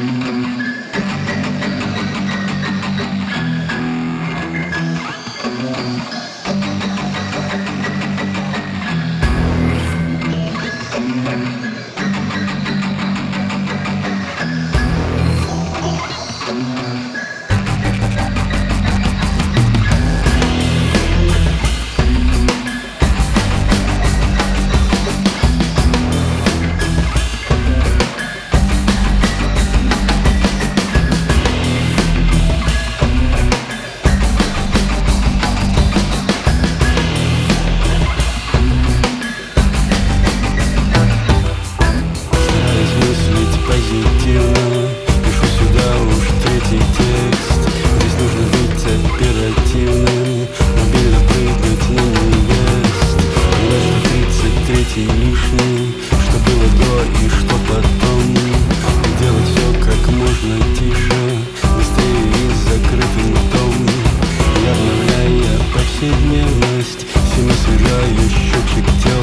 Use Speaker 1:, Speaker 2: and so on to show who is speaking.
Speaker 1: Mm-hmm. прошлым Что было до и что потом. Делать все как можно тише Быстрее и с закрытым ртом. Я обновляю повседневность Всеми свежаю щупчик тела